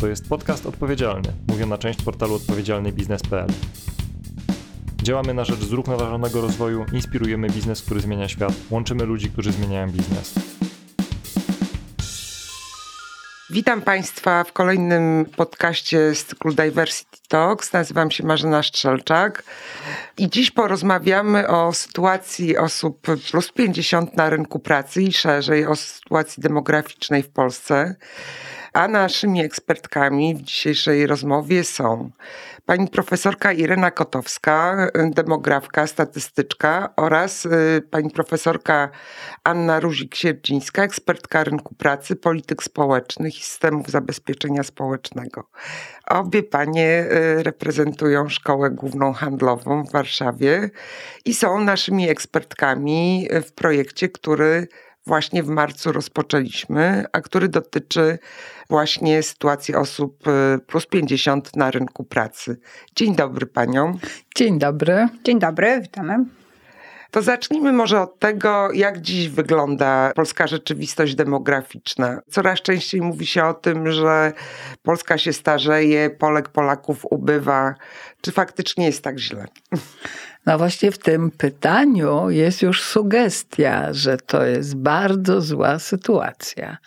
To jest podcast odpowiedzialny, mówiona część portalu odpowiedzialnybiznes.pl. Działamy na rzecz zrównoważonego rozwoju, inspirujemy biznes, który zmienia świat, łączymy ludzi, którzy zmieniają biznes. Witam Państwa w kolejnym podcaście z cyklu Diversity Talks. Nazywam się Marzena Strzelczak i dziś porozmawiamy o sytuacji osób plus 50 na rynku pracy i szerzej o sytuacji demograficznej w Polsce. A naszymi ekspertkami w dzisiejszej rozmowie są pani profesorka Irena Kotowska, demografka, statystyczka oraz y, pani profesorka Anna Ruzik-Sierdzińska, ekspertka rynku pracy, polityk społecznych i systemów zabezpieczenia społecznego. Obie panie y, reprezentują Szkołę Główną Handlową w Warszawie i są naszymi ekspertkami w projekcie, który właśnie w marcu rozpoczęliśmy, a który dotyczy właśnie sytuacji osób y, plus 50 na rynku pracy. Dzień dobry paniom. Dzień dobry. Dzień dobry, witamy. To zacznijmy może od tego, jak dziś wygląda polska rzeczywistość demograficzna. Coraz częściej mówi się o tym, że Polska się starzeje, Polek Polaków ubywa. Czy faktycznie jest tak źle? No właśnie w tym pytaniu jest już sugestia, że to jest bardzo zła sytuacja.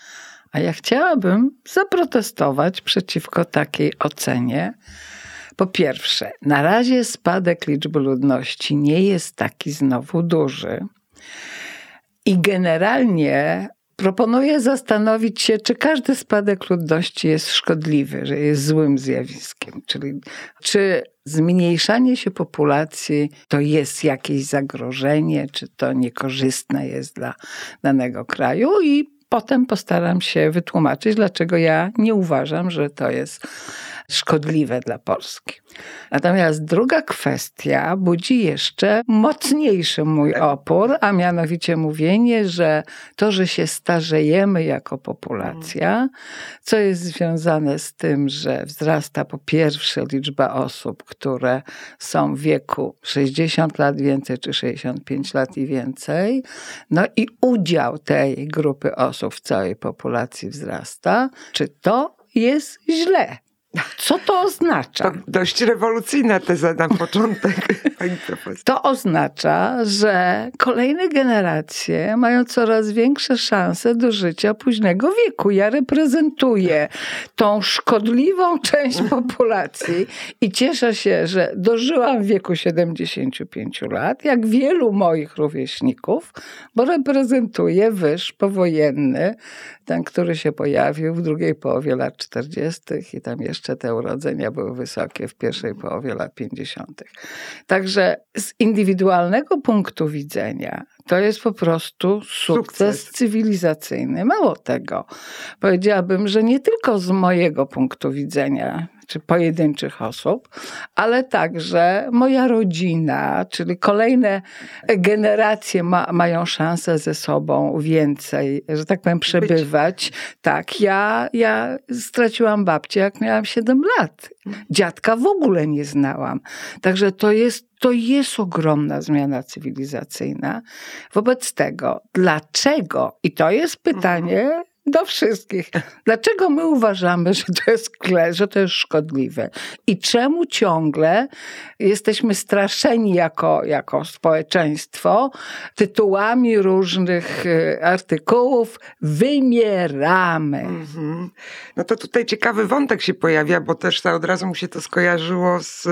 A ja chciałabym zaprotestować przeciwko takiej ocenie. Po pierwsze, na razie spadek liczby ludności nie jest taki znowu duży. I generalnie proponuję zastanowić się, czy każdy spadek ludności jest szkodliwy, że jest złym zjawiskiem. Czyli czy zmniejszanie się populacji to jest jakieś zagrożenie, czy to niekorzystne jest dla danego kraju i potem postaram się wytłumaczyć, dlaczego ja nie uważam, że to jest szkodliwe dla Polski. Natomiast druga kwestia budzi jeszcze mocniejszy mój opór, a mianowicie mówienie, że to, że się starzejemy jako populacja, co jest związane z tym, że wzrasta po pierwsze liczba osób, które są w wieku 60 lat więcej czy 65 lat i więcej, no i udział tej grupy osób w całej populacji wzrasta, czy to jest źle? Co to oznacza? To dość rewolucyjna teza na początek, pani profesor. To oznacza, że kolejne generacje mają coraz większe szanse do życia późnego wieku. Ja reprezentuję tą szkodliwą część populacji i cieszę się, że dożyłam w wieku 75 lat, jak wielu moich rówieśników, bo reprezentuję wyż powojenny, ten, który się pojawił w drugiej połowie lat 40. i tam jeszcze te urodzenia były wysokie w pierwszej połowie lat 50. Także z indywidualnego punktu widzenia to jest po prostu sukces, sukces, cywilizacyjny. Mało tego, powiedziałabym, że nie tylko z mojego punktu widzenia, czy pojedynczych osób, ale także moja rodzina, czyli kolejne generacje ma, mają szansę ze sobą więcej, że tak powiem, przebywać. Być. Tak, ja, ja straciłam babcię, jak miałam 7 lat. Dziadka w ogóle nie znałam. Także to jest to jest ogromna zmiana cywilizacyjna. Wobec tego, dlaczego, i to jest pytanie, do wszystkich. Dlaczego my uważamy, że to jest kle, że to jest szkodliwe? I czemu ciągle jesteśmy straszeni jako, jako społeczeństwo tytułami różnych e, artykułów wymieramy? Mm-hmm. No to tutaj ciekawy wątek się pojawia, bo też od razu mu się to skojarzyło z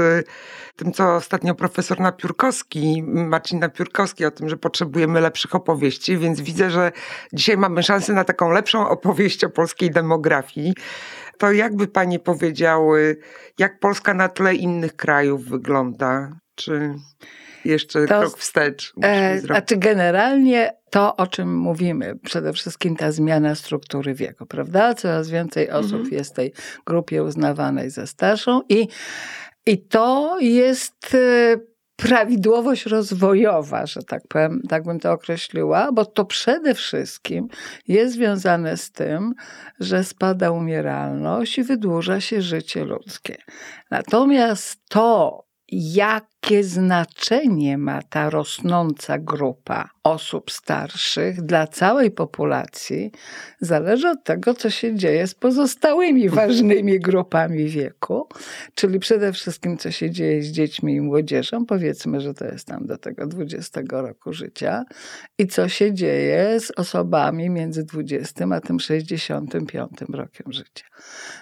tym, co ostatnio profesor Napiórkowski, Marcin Napiórkowski, o tym, że potrzebujemy lepszych opowieści, więc widzę, że dzisiaj mamy szansę na taką lepszą opowieść o polskiej demografii. To jakby panie powiedziały, jak Polska na tle innych krajów wygląda? Czy jeszcze to, krok wstecz. E, znaczy generalnie to, o czym mówimy, przede wszystkim ta zmiana struktury wieku, prawda? Coraz więcej osób mhm. jest w tej grupie uznawanej za starszą i i to jest e, prawidłowość rozwojowa, że tak powiem, tak bym to określiła, bo to przede wszystkim jest związane z tym, że spada umieralność i wydłuża się życie ludzkie. Natomiast to, jak jakie znaczenie ma ta rosnąca grupa osób starszych dla całej populacji, zależy od tego, co się dzieje z pozostałymi ważnymi grupami wieku, czyli przede wszystkim, co się dzieje z dziećmi i młodzieżą, powiedzmy, że to jest tam do tego 20 roku życia, i co się dzieje z osobami między 20 a tym 65 rokiem życia.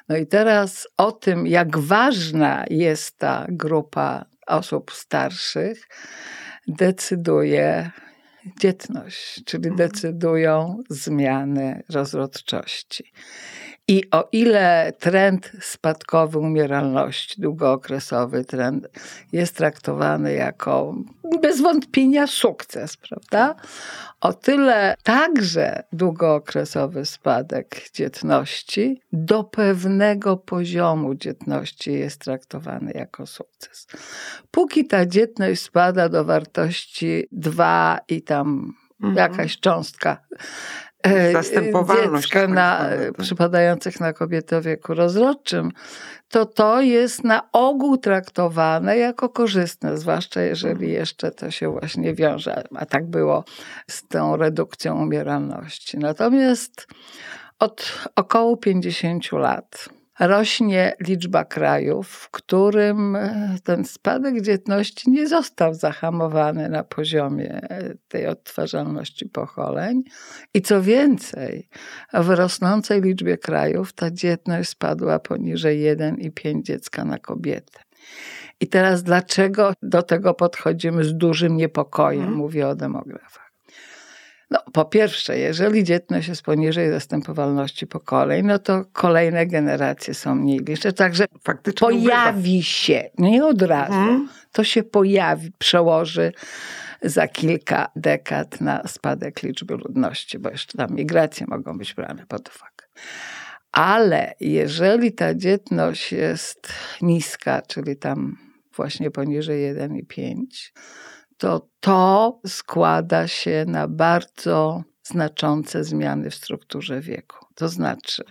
No i teraz o tym, jak ważna jest ta grupa osób starszych, decyduje dzietność, czyli decydują zmiany rozrodczości. I o ile trend spadkowy umieralności, długookresowy trend jest traktowany jako bez wątpienia sukces, prawda? O tyle także długookresowy spadek dzietności do pewnego poziomu dzietności jest traktowany jako sukces. Póki ta dzietność spada do wartości 2 i tam Mhm. jakaś cząstka Zastępowalność dziecka na, zwana, tak. przypadających na kobiety o wieku rozrodczym, to to jest na ogół traktowane jako korzystne, zwłaszcza jeżeli jeszcze to się właśnie wiąże, a tak było z tą redukcją umieralności. Natomiast od około 50 lat rośnie liczba krajów, w którym e, ten spadek dzietności nie został zahamowany na poziomie e, tej odtwarzalności pokoleń. I co więcej, w rosnącej liczbie krajów ta dzietność spadła poniżej 1,5 dziecka na kobietę. I teraz dlaczego do tego podchodzimy z dużym niepokojem? Mhm. Mówię o demografach. No, po pierwsze, jeżeli dzietność jest poniżej zastępowalności pokoleń, no to kolejne generacje są mniej liczne. Także Faktycznie pojawi się, nie od razu, Mhm. to się pojawi, przełoży za kilka dekad na spadek liczby ludności, bo jeszcze tam migracje mogą być brane pod uwagę. Ale jeżeli ta dzietność jest niska, czyli tam właśnie poniżej 1,5, to to składa się na bardzo znaczące zmiany w strukturze wieku. To znaczy,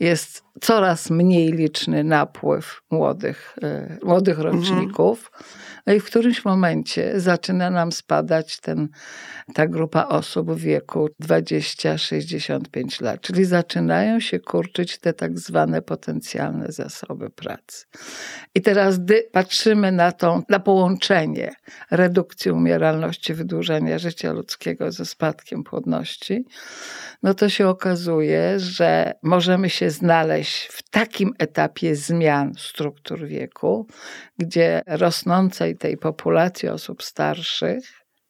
jest coraz mniej liczny napływ młodych, e, młodych roczników, no i w którymś momencie zaczyna nam spadać ten, ta grupa osób w wieku 20-65 lat, czyli zaczynają się kurczyć te tak zwane potencjalne zasoby pracy. I teraz, gdy patrzymy na, tą, na połączenie redukcji umieralności, wydłużenia życia ludzkiego ze spadkiem płodności, no to się okazuje, że możemy się znaleźć w takim etapie zmian struktur wieku, gdzie rosnącej tej populacji osób starszych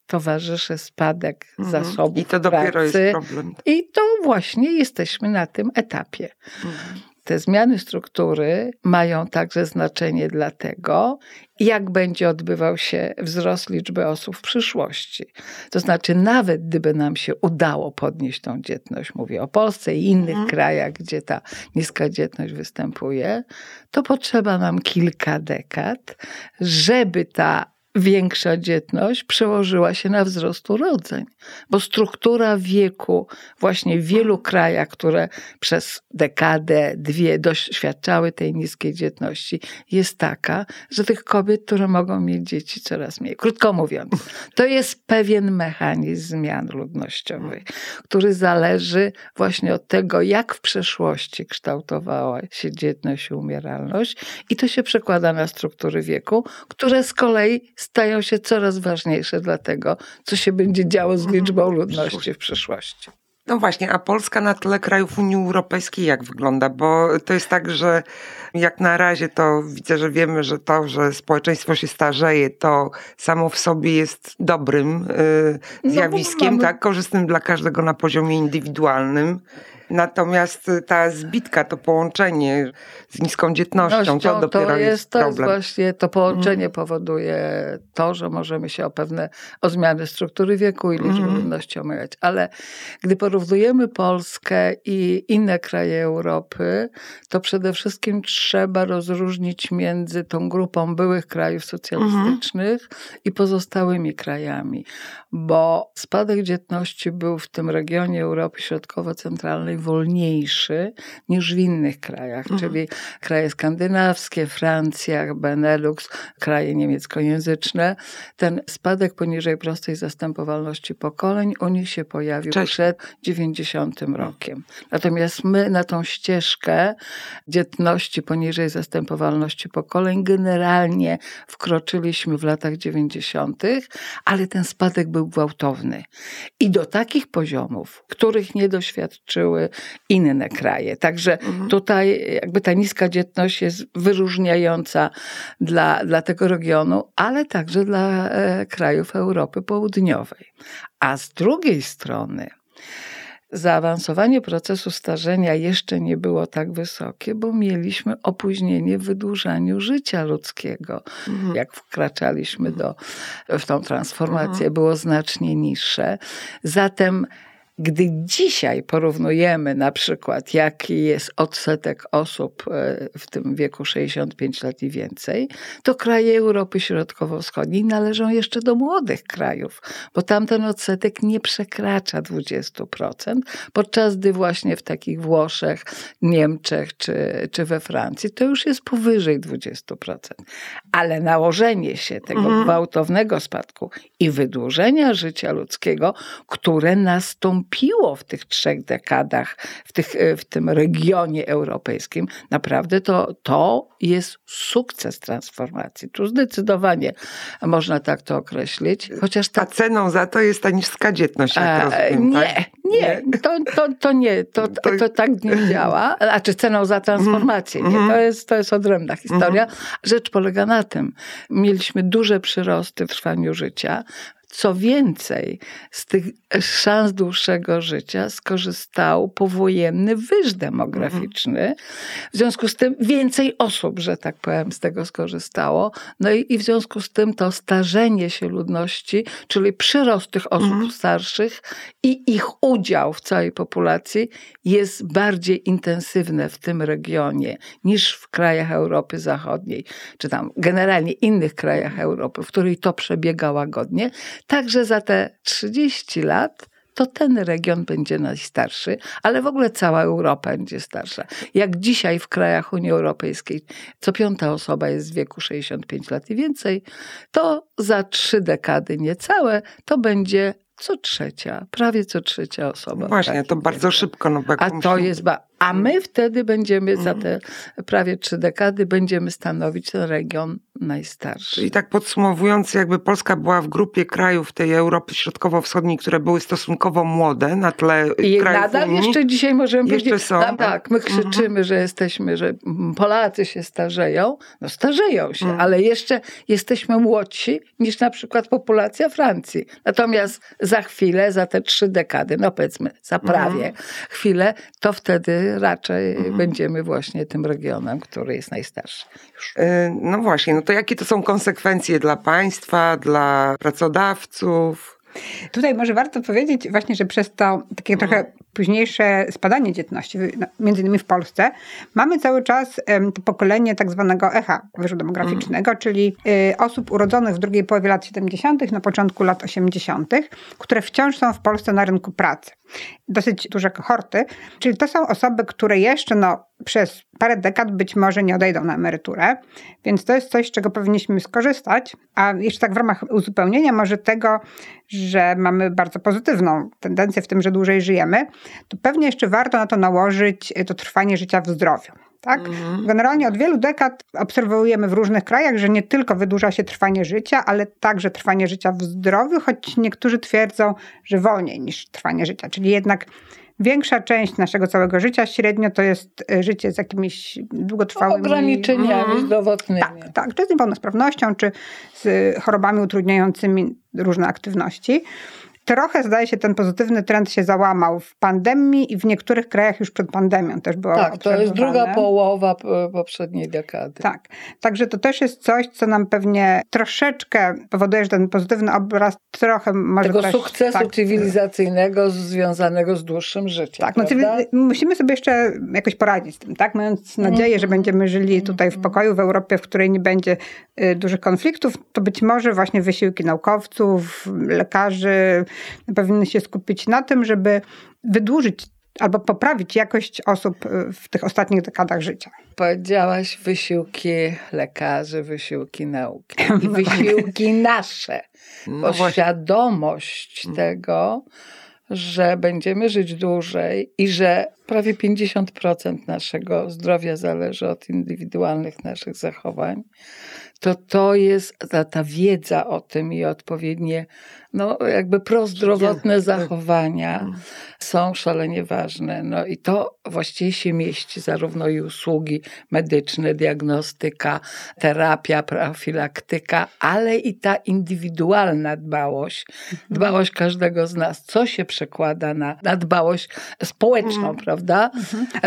towarzyszy spadek Mhm. zasobów I to dopiero pracy. jest problem. I to właśnie jesteśmy na tym etapie. Mhm. Te zmiany struktury mają także znaczenie dla tego, jak będzie odbywał się wzrost liczby osób w przyszłości. To znaczy, nawet gdyby nam się udało podnieść tą dzietność, mówię o Polsce i innych Mhm. krajach, gdzie ta niska dzietność występuje, to potrzeba nam kilka dekad, żeby ta większa dzietność przełożyła się na wzrost urodzeń, bo struktura wieku właśnie w wielu krajach, które przez dekadę, dwie doświadczały tej niskiej dzietności, jest taka, że tych kobiet, które mogą mieć dzieci, coraz mniej. Krótko mówiąc, to jest pewien mechanizm zmian ludnościowych, który zależy właśnie od tego, jak w przeszłości kształtowała się dzietność i umieralność, i to się przekłada na struktury wieku, które z kolei stają się coraz ważniejsze dla tego, co się będzie działo z liczbą ludności w przyszłości. No właśnie, a Polska na tle krajów Unii Europejskiej jak wygląda? Bo to jest tak, że jak na razie to widzę, że wiemy, że to, że społeczeństwo się starzeje, to samo w sobie jest dobrym y, bo zjawiskiem, mamy- tak, korzystnym dla każdego na poziomie indywidualnym. Natomiast ta zbitka, to połączenie z niską dzietnością, to Nością, dopiero to jest, jest, to jest problem. Właśnie, to połączenie powoduje to, że możemy się o pewne, o zmiany struktury wieku i liczby Mhm. ludności omawiać. Ale gdy porównujemy Polskę i inne kraje Europy, to przede wszystkim trzeba rozróżnić między tą grupą byłych krajów socjalistycznych i pozostałymi krajami, bo spadek dzietności był w tym regionie Europy Środkowo-Centralnej wolniejszy niż w innych krajach, Mhm. czyli kraje skandynawskie, Francja, Benelux, kraje niemieckojęzyczne. Ten spadek poniżej prostej zastępowalności pokoleń u nich się pojawił Cześć. przed 90 rokiem. Natomiast my na tą ścieżkę dzietności poniżej zastępowalności pokoleń generalnie wkroczyliśmy w latach 90., ale ten spadek był gwałtowny. I do takich poziomów, których nie doświadczyły inne kraje. Także Mhm. tutaj jakby ta niska dzietność jest wyróżniająca dla, dla tego regionu, ale także dla e, krajów Europy Południowej. A z drugiej strony zaawansowanie procesu starzenia jeszcze nie było tak wysokie, bo mieliśmy opóźnienie w wydłużaniu życia ludzkiego. Mhm. Jak wkraczaliśmy do, w tą transformację, Mhm. było znacznie niższe. Zatem gdy dzisiaj porównujemy na przykład, jaki jest odsetek osób e, w tym wieku 65 lat i więcej, to kraje Europy Środkowo-Wschodniej należą jeszcze do młodych krajów, bo tam ten odsetek nie przekracza 20%, podczas gdy właśnie w takich Włoszech, Niemczech czy, czy we Francji to już jest powyżej 20%. Ale nałożenie się tego Mhm. gwałtownego spadku i wydłużenia życia ludzkiego, które nastąpiło w tych trzech dekadach, w, tych, e, w tym regionie europejskim, naprawdę to, to jest sukces transformacji. Tu zdecydowanie można tak to określić, chociaż A ta ceną za to jest ta niska dzietność, jak E, rozumiem, nie, tak? nie, to, to, to nie, to, to, To- tak nie działa. Znaczy ceną za transformację, nie, Mhm. to jest, to jest odrębna historia. Rzecz polega na tym, mieliśmy duże przyrosty w trwaniu życia, co więcej, z tych szans dłuższego życia skorzystał powojenny wyż demograficzny. W związku z tym więcej osób, że tak powiem, z tego skorzystało. No i, i w związku z tym to starzenie się ludności, czyli przyrost tych osób Mhm. starszych i ich udział w całej populacji jest bardziej intensywne w tym regionie niż w krajach Europy Zachodniej, czy tam generalnie innych krajach Europy, w której to przebiega łagodnie. Także za te 30 lat to ten region będzie najstarszy, ale w ogóle cała Europa będzie starsza. Jak dzisiaj w krajach Unii Europejskiej co piąta osoba jest w wieku 65 lat i więcej, to za trzy dekady niecałe to będzie co trzecia, prawie co trzecia osoba. Właśnie, to bardzo wieku. szybko. No, A to jest. Ba- a my wtedy będziemy za Mhm. te prawie trzy dekady będziemy stanowić ten region najstarszy. Czyli tak podsumowując, jakby Polska była w grupie krajów tej Europy Środkowo-Wschodniej, które były stosunkowo młode na tle I krajów nadal Unii. jeszcze dzisiaj możemy Jeszcze powiedzieć, są, tak? tak, my Mhm. krzyczymy, że jesteśmy, że Polacy się starzeją. No starzeją się, Mhm. ale jeszcze jesteśmy młodsi niż na przykład populacja Francji. Natomiast za chwilę, za te trzy dekady, no powiedzmy za prawie Mhm. chwilę, to wtedy raczej Mhm. będziemy właśnie tym regionem, który jest najstarszy. Już. Y, No właśnie, no to jakie to są konsekwencje dla państwa, dla pracodawców? Tutaj może warto powiedzieć właśnie, że przez to takie trochę późniejsze spadanie dzietności, no, między innymi w Polsce, mamy cały czas to pokolenie tak zwanego echa wyżu demograficznego, czyli y, osób urodzonych w drugiej połowie lat 70., na początku lat 80., które wciąż są w Polsce na rynku pracy. Dosyć duże kohorty, czyli to są osoby, które jeszcze no, przez parę dekad być może nie odejdą na emeryturę, więc to jest coś, z czego powinniśmy skorzystać. A jeszcze tak w ramach uzupełnienia może tego, że mamy bardzo pozytywną tendencję w tym, że dłużej żyjemy, to pewnie jeszcze warto na to nałożyć y, to trwanie życia w zdrowiu. Tak? Generalnie od wielu dekad obserwujemy w różnych krajach, że nie tylko wydłuża się trwanie życia, ale także trwanie życia w zdrowiu, choć niektórzy twierdzą, że wolniej niż trwanie życia. Czyli jednak większa część naszego całego życia średnio to jest y, życie z jakimiś długotrwałymi Ograniczeniami Mhm. zdrowotnymi. tak, tak, czy z niepełnosprawnością, czy z chorobami utrudniającymi różne aktywności. Trochę zdaje się ten pozytywny trend się załamał w pandemii i w niektórych krajach już przed pandemią też było Tak, to jest druga połowa p- poprzedniej dekady. Tak, także to też jest coś, co nam pewnie troszeczkę powoduje, że ten pozytywny obraz trochę może Tego sukcesu tak, cywilizacyjnego związanego z dłuższym życiem. Tak, no musimy sobie jeszcze jakoś poradzić z tym, tak? Mając nadzieję, że Mhm. będziemy żyli tutaj w pokoju w Europie, w której nie będzie y, dużych konfliktów, to być może właśnie wysiłki naukowców, lekarzy powinny się skupić na tym, żeby wydłużyć albo poprawić jakość osób y, w tych ostatnich dekadach życia. Powiedziałaś wysiłki lekarzy, wysiłki nauki i wysiłki nasze. No Bo świadomość tego, że będziemy żyć dłużej i że prawie 50% naszego zdrowia zależy od indywidualnych naszych zachowań, to to jest ta, ta wiedza o tym i odpowiednie, no jakby prozdrowotne tak. zachowania są szalenie ważne. No i to właściwie się mieści zarówno i usługi medyczne, diagnostyka, terapia, profilaktyka, ale i ta indywidualna dbałość, dbałość każdego z nas, co się przekłada na, na dbałość społeczną, prawda?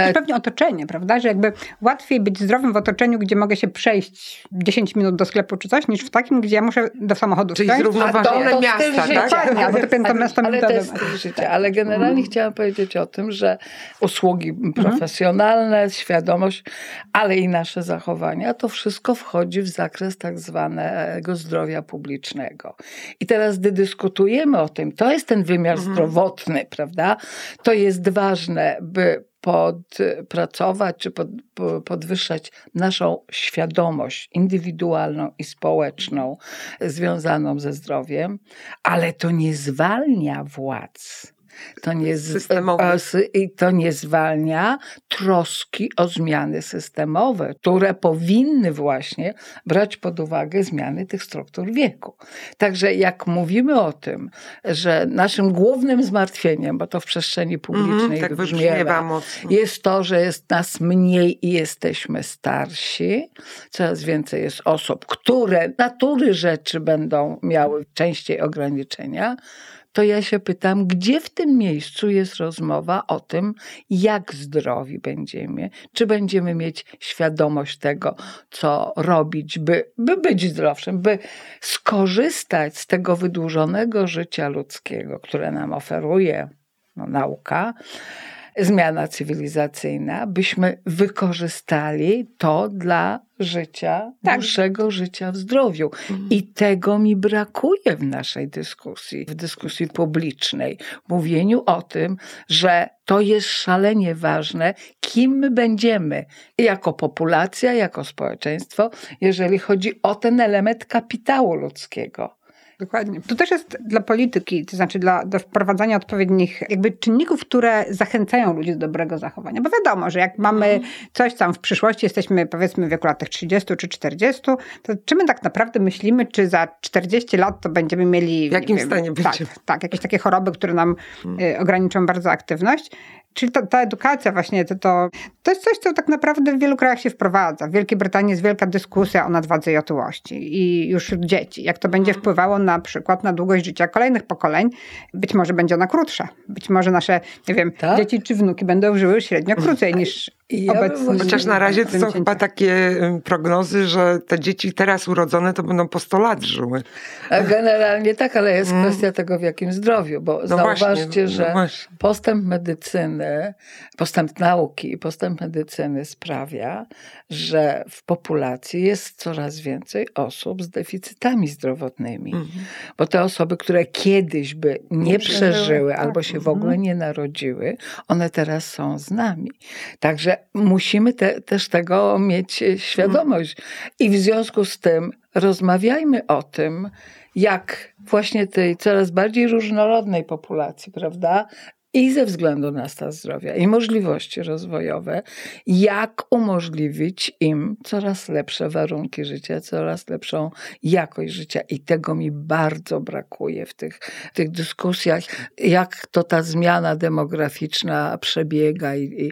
I pewnie otoczenie, prawda? Że jakby łatwiej być zdrowym w otoczeniu, gdzie mogę się przejść 10 minut do sklepu czy coś, niż w takim, gdzie ja muszę do samochodu Czyli wsiąść. zrównoważone styl miasta, życia, tak? Piętno ale, ale to jest styl życia. Ale generalnie chciałam powiedzieć o tym, że usługi profesjonalne, świadomość, ale i nasze zachowania, to wszystko wchodzi w zakres tak zwanego zdrowia publicznego. I teraz, gdy dyskutujemy o tym, to jest ten wymiar zdrowotny, prawda? To jest ważne, by podpracować czy pod, po- podwyższać naszą świadomość indywidualną i społeczną związaną ze zdrowiem, ale to nie zwalnia władz. To nie, z, Systemowych. e, sy- i to nie zwalnia troski o zmiany systemowe, które powinny właśnie brać pod uwagę zmiany tych struktur wieku. Także jak mówimy o tym, że naszym głównym zmartwieniem, bo to w przestrzeni publicznej Mhm, tak wybrzmiewa jest to, że jest nas mniej i jesteśmy starsi. Coraz więcej jest osób, które natury rzeczy będą miały częściej ograniczenia. To ja się pytam, gdzie w tym miejscu jest rozmowa o tym, jak zdrowi będziemy, czy będziemy mieć świadomość tego, co robić, by, by być zdrowszym, by skorzystać z tego wydłużonego życia ludzkiego, które nam oferuje no, nauka, zmiana cywilizacyjna, byśmy wykorzystali to dla życia, Tak. dłuższego życia w zdrowiu. I tego mi brakuje w naszej dyskusji, w dyskusji publicznej, mówieniu o tym, że to jest szalenie ważne, kim my będziemy jako populacja, jako społeczeństwo, jeżeli chodzi o ten element kapitału ludzkiego. Dokładnie. To też jest dla polityki, to znaczy dla, dla wprowadzania odpowiednich jakby czynników, które zachęcają ludzi do dobrego zachowania. Bo wiadomo, że jak mamy coś tam w przyszłości, jesteśmy powiedzmy w wieku lat tych 30 czy 40, to czy my tak naprawdę myślimy, czy za 40 lat to będziemy mieli... W jakim nie stanie tak, będziemy? tak, jakieś takie choroby, które nam y, ograniczą bardzo aktywność. Czyli ta, ta edukacja właśnie, to, to, to jest coś, co tak naprawdę w wielu krajach się wprowadza. W Wielkiej Brytanii jest wielka dyskusja o nadwadze i otyłości i już wśród dzieci. Jak to będzie wpływało na przykład na długość życia kolejnych pokoleń, być może będzie ona krótsza. Być może nasze, nie wiem, Tak? dzieci czy wnuki będą żyły średnio krócej niż ja bym obecni. właśnie- Chociaż na razie to są chyba takie prognozy, że te dzieci teraz urodzone to będą po 100 lat żyły. A Generalnie tak, ale jest kwestia tego, w jakim zdrowiu, bo Mm. No właśnie, zauważcie, no że właśnie. postęp medycyny, postęp nauki i postęp medycyny sprawia, że w populacji jest coraz więcej osób z deficytami zdrowotnymi. Mhm. Bo te osoby, które kiedyś by nie Nie przeżyły, przeżyły tak. albo się w ogóle nie narodziły, one teraz są z nami. Także musimy te, też tego mieć świadomość. I w związku z tym rozmawiajmy o tym, jak właśnie tej coraz bardziej różnorodnej populacji, prawda? I ze względu na stan zdrowia i możliwości rozwojowe, jak umożliwić im coraz lepsze warunki życia, coraz lepszą jakość życia. I tego mi bardzo brakuje w tych, tych dyskusjach, jak to ta zmiana demograficzna przebiega. I, i,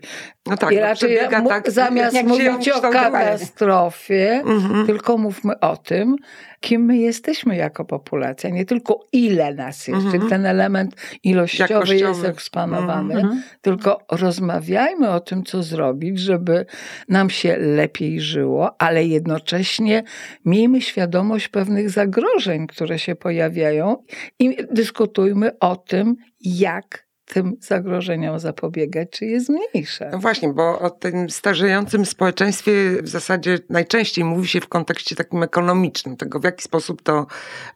No tak, i no raczej przebiega mu, tak, zamiast jak mówić o katastrofie, Mhm. tylko mówmy o tym, kim my jesteśmy jako populacja. Nie tylko ile nas jest, Mhm. czyli ten element ilościowy jest Jakościowy. eksponowany, Mhm. tylko rozmawiajmy o tym, co zrobić, żeby nam się lepiej żyło, ale jednocześnie miejmy świadomość pewnych zagrożeń, które się pojawiają i dyskutujmy o tym, jak tym zagrożeniom zapobiegać, czy je zmniejszać. No właśnie, bo o tym starzejącym społeczeństwie w zasadzie najczęściej mówi się w kontekście takim ekonomicznym, tego w jaki sposób to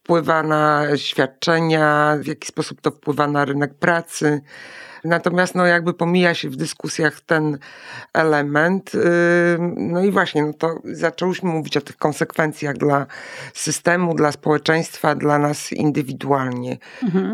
wpływa na świadczenia, w jaki sposób to wpływa na rynek pracy. Natomiast no jakby pomija się w dyskusjach ten element. Yy, No i właśnie, no to zaczęłyśmy mówić o tych konsekwencjach dla systemu, dla społeczeństwa, dla nas indywidualnie.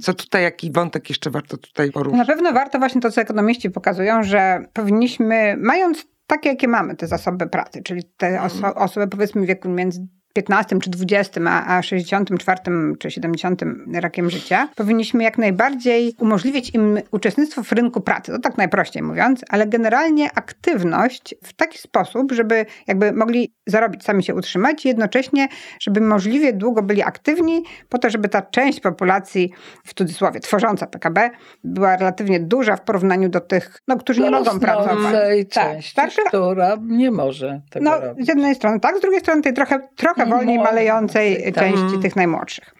Co tutaj, jaki wątek jeszcze warto tutaj poruszyć? Na pewno warto właśnie to, co ekonomiści pokazują, że powinniśmy, mając takie, jakie mamy te zasoby pracy, czyli te oso- osoby powiedzmy w wieku między 15 czy 20, a, a 64 czy 70 rokiem życia, powinniśmy jak najbardziej umożliwić im uczestnictwo w rynku pracy, to tak najprościej mówiąc, ale generalnie aktywność w taki sposób, żeby jakby mogli zarobić, sami się utrzymać, i jednocześnie, żeby możliwie długo byli aktywni, po to, żeby ta część populacji, w cudzysłowie, tworząca PKB, była relatywnie duża w porównaniu do tych, no, którzy nie mogą pracować. Tak, części, starszych która nie może tego no, robić. z jednej strony tak, z drugiej strony tej trochę, trochę wolniej malejącej tak. części tych najmłodszych.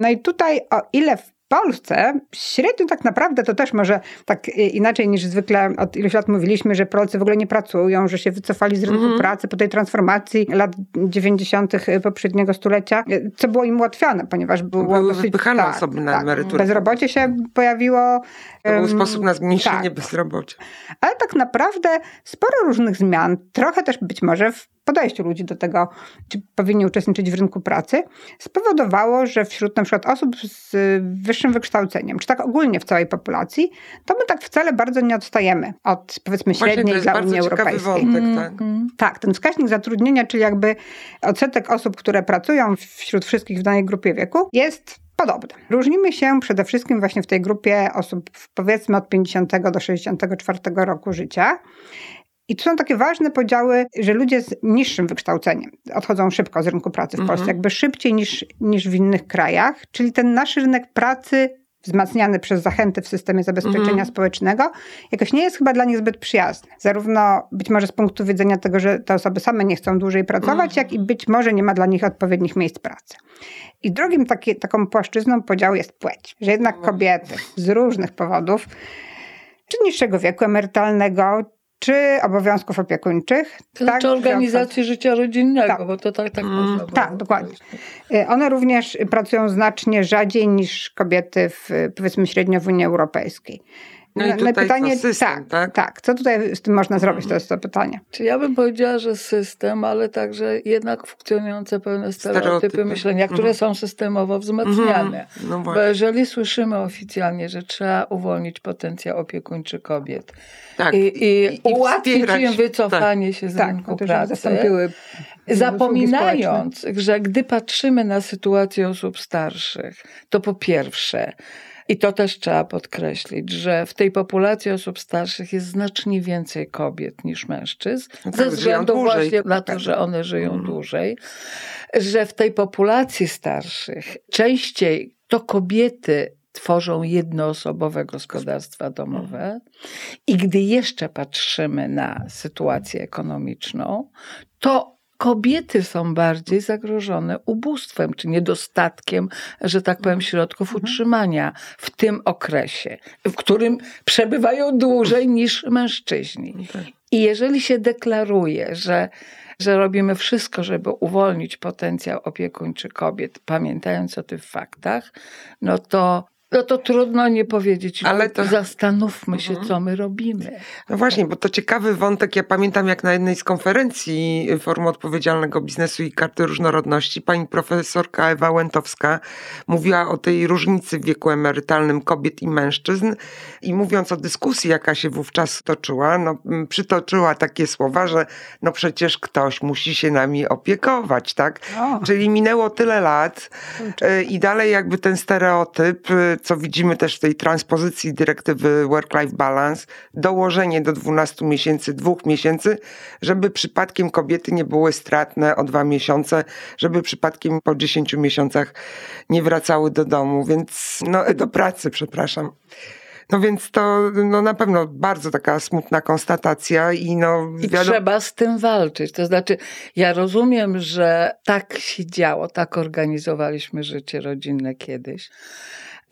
No i tutaj o ile w Polsce średnio tak naprawdę to też może tak y, inaczej niż zwykle od iluś lat mówiliśmy, że Polacy w ogóle nie pracują, że się wycofali z rynku pracy po tej transformacji lat 90. poprzedniego stulecia, y, co było im ułatwione, ponieważ było Były dosyć... wypychane osoby na emeryturę. Bezrobocie się pojawiło. To był sposób na zmniejszenie tak. bezrobocia. ale tak naprawdę sporo różnych zmian, trochę też być może w podejściu ludzi do tego, czy powinni uczestniczyć w rynku pracy, spowodowało, że wśród na przykład osób z wyższym wykształceniem, czy tak ogólnie w całej populacji, to my tak wcale bardzo nie odstajemy od powiedzmy średniej dla Unii Europejskiej. wątek, Mm, tak. mm. Tak, ten wskaźnik zatrudnienia, czyli jakby odsetek osób, które pracują wśród wszystkich w danej grupie wieku, jest podobny. Różnimy się przede wszystkim właśnie w tej grupie osób powiedzmy od 50 do 64 roku życia. I tu są takie ważne podziały, że ludzie z niższym wykształceniem odchodzą szybko z rynku pracy w Mhm. Polsce, jakby szybciej niż, niż w innych krajach. Czyli ten nasz rynek pracy, wzmacniany przez zachęty w systemie zabezpieczenia Mhm. społecznego, jakoś nie jest chyba dla nich zbyt przyjazny. Zarówno być może z punktu widzenia tego, że te osoby same nie chcą dłużej pracować, jak i być może nie ma dla nich odpowiednich miejsc pracy. I drugim taki, taką płaszczyzną podziału jest płeć, że jednak kobiety z różnych powodów, czy niższego wieku emerytalnego, czy obowiązków opiekuńczych. To znaczy że organizacji życia rodzinnego, Tak. bo to tak, tak Mm, można tak, dokładnie. Y, One również pracują znacznie rzadziej niż kobiety w, powiedzmy średnio w Unii Europejskiej. No i Na- tutaj pytanie, co, system, tak, tak? tak. Co tutaj z tym można zrobić, to jest to pytanie. Czy ja bym powiedziała, że system, ale także jednak funkcjonujące pewne stereotypy, Stereotypy. myślenia, które Mhm. są systemowo wzmacniane. Mhm. No Bo jeżeli słyszymy oficjalnie, że trzeba uwolnić potencjał opiekuńczy kobiet Tak. i, i, ułatwić wspierać. im wycofanie się z Tak, rynku to, żeby pracy, zastąpiły zapominając, że gdy patrzymy na sytuację osób starszych, to po pierwsze, i to też trzeba podkreślić, że w tej populacji osób starszych jest znacznie więcej kobiet niż mężczyzn, No tak, ze względu dłużej. właśnie na to, Tak. że one żyją Mhm. dłużej, że w tej populacji starszych częściej to kobiety tworzą jednoosobowe gospodarstwa domowe. I gdy jeszcze patrzymy na sytuację ekonomiczną, to kobiety są bardziej zagrożone ubóstwem czy niedostatkiem, że tak powiem, środków utrzymania w tym okresie, w którym przebywają dłużej niż mężczyźni. Tak. I jeżeli się deklaruje, że, że robimy wszystko, żeby uwolnić potencjał opiekuńczy kobiet, pamiętając o tych faktach, no to, no to trudno nie powiedzieć, Ale to- zastanówmy się, Mhm. co my robimy. No właśnie, bo to ciekawy wątek. Ja pamiętam, jak na jednej z konferencji Forum Odpowiedzialnego Biznesu i Karty Różnorodności pani profesorka Ewa Łętowska mówiła o tej różnicy w wieku emerytalnym kobiet i mężczyzn i mówiąc o dyskusji, jaka się wówczas toczyła, no, m, przytoczyła takie słowa, że no przecież ktoś musi się nami opiekować, tak? O. Czyli minęło tyle lat e, i dalej jakby ten stereotyp, e, co widzimy też w tej transpozycji dyrektywy Work-Life Balance, dołożenie do 12 miesięcy, dwóch miesięcy, żeby przypadkiem kobiety nie były stratne o dwa miesiące, żeby przypadkiem po 10 miesiącach nie wracały do domu, więc no do pracy, przepraszam. No więc to no na pewno bardzo taka smutna konstatacja i no I wiadomo, trzeba z tym walczyć. To znaczy, ja rozumiem, że tak się działo, tak organizowaliśmy życie rodzinne kiedyś.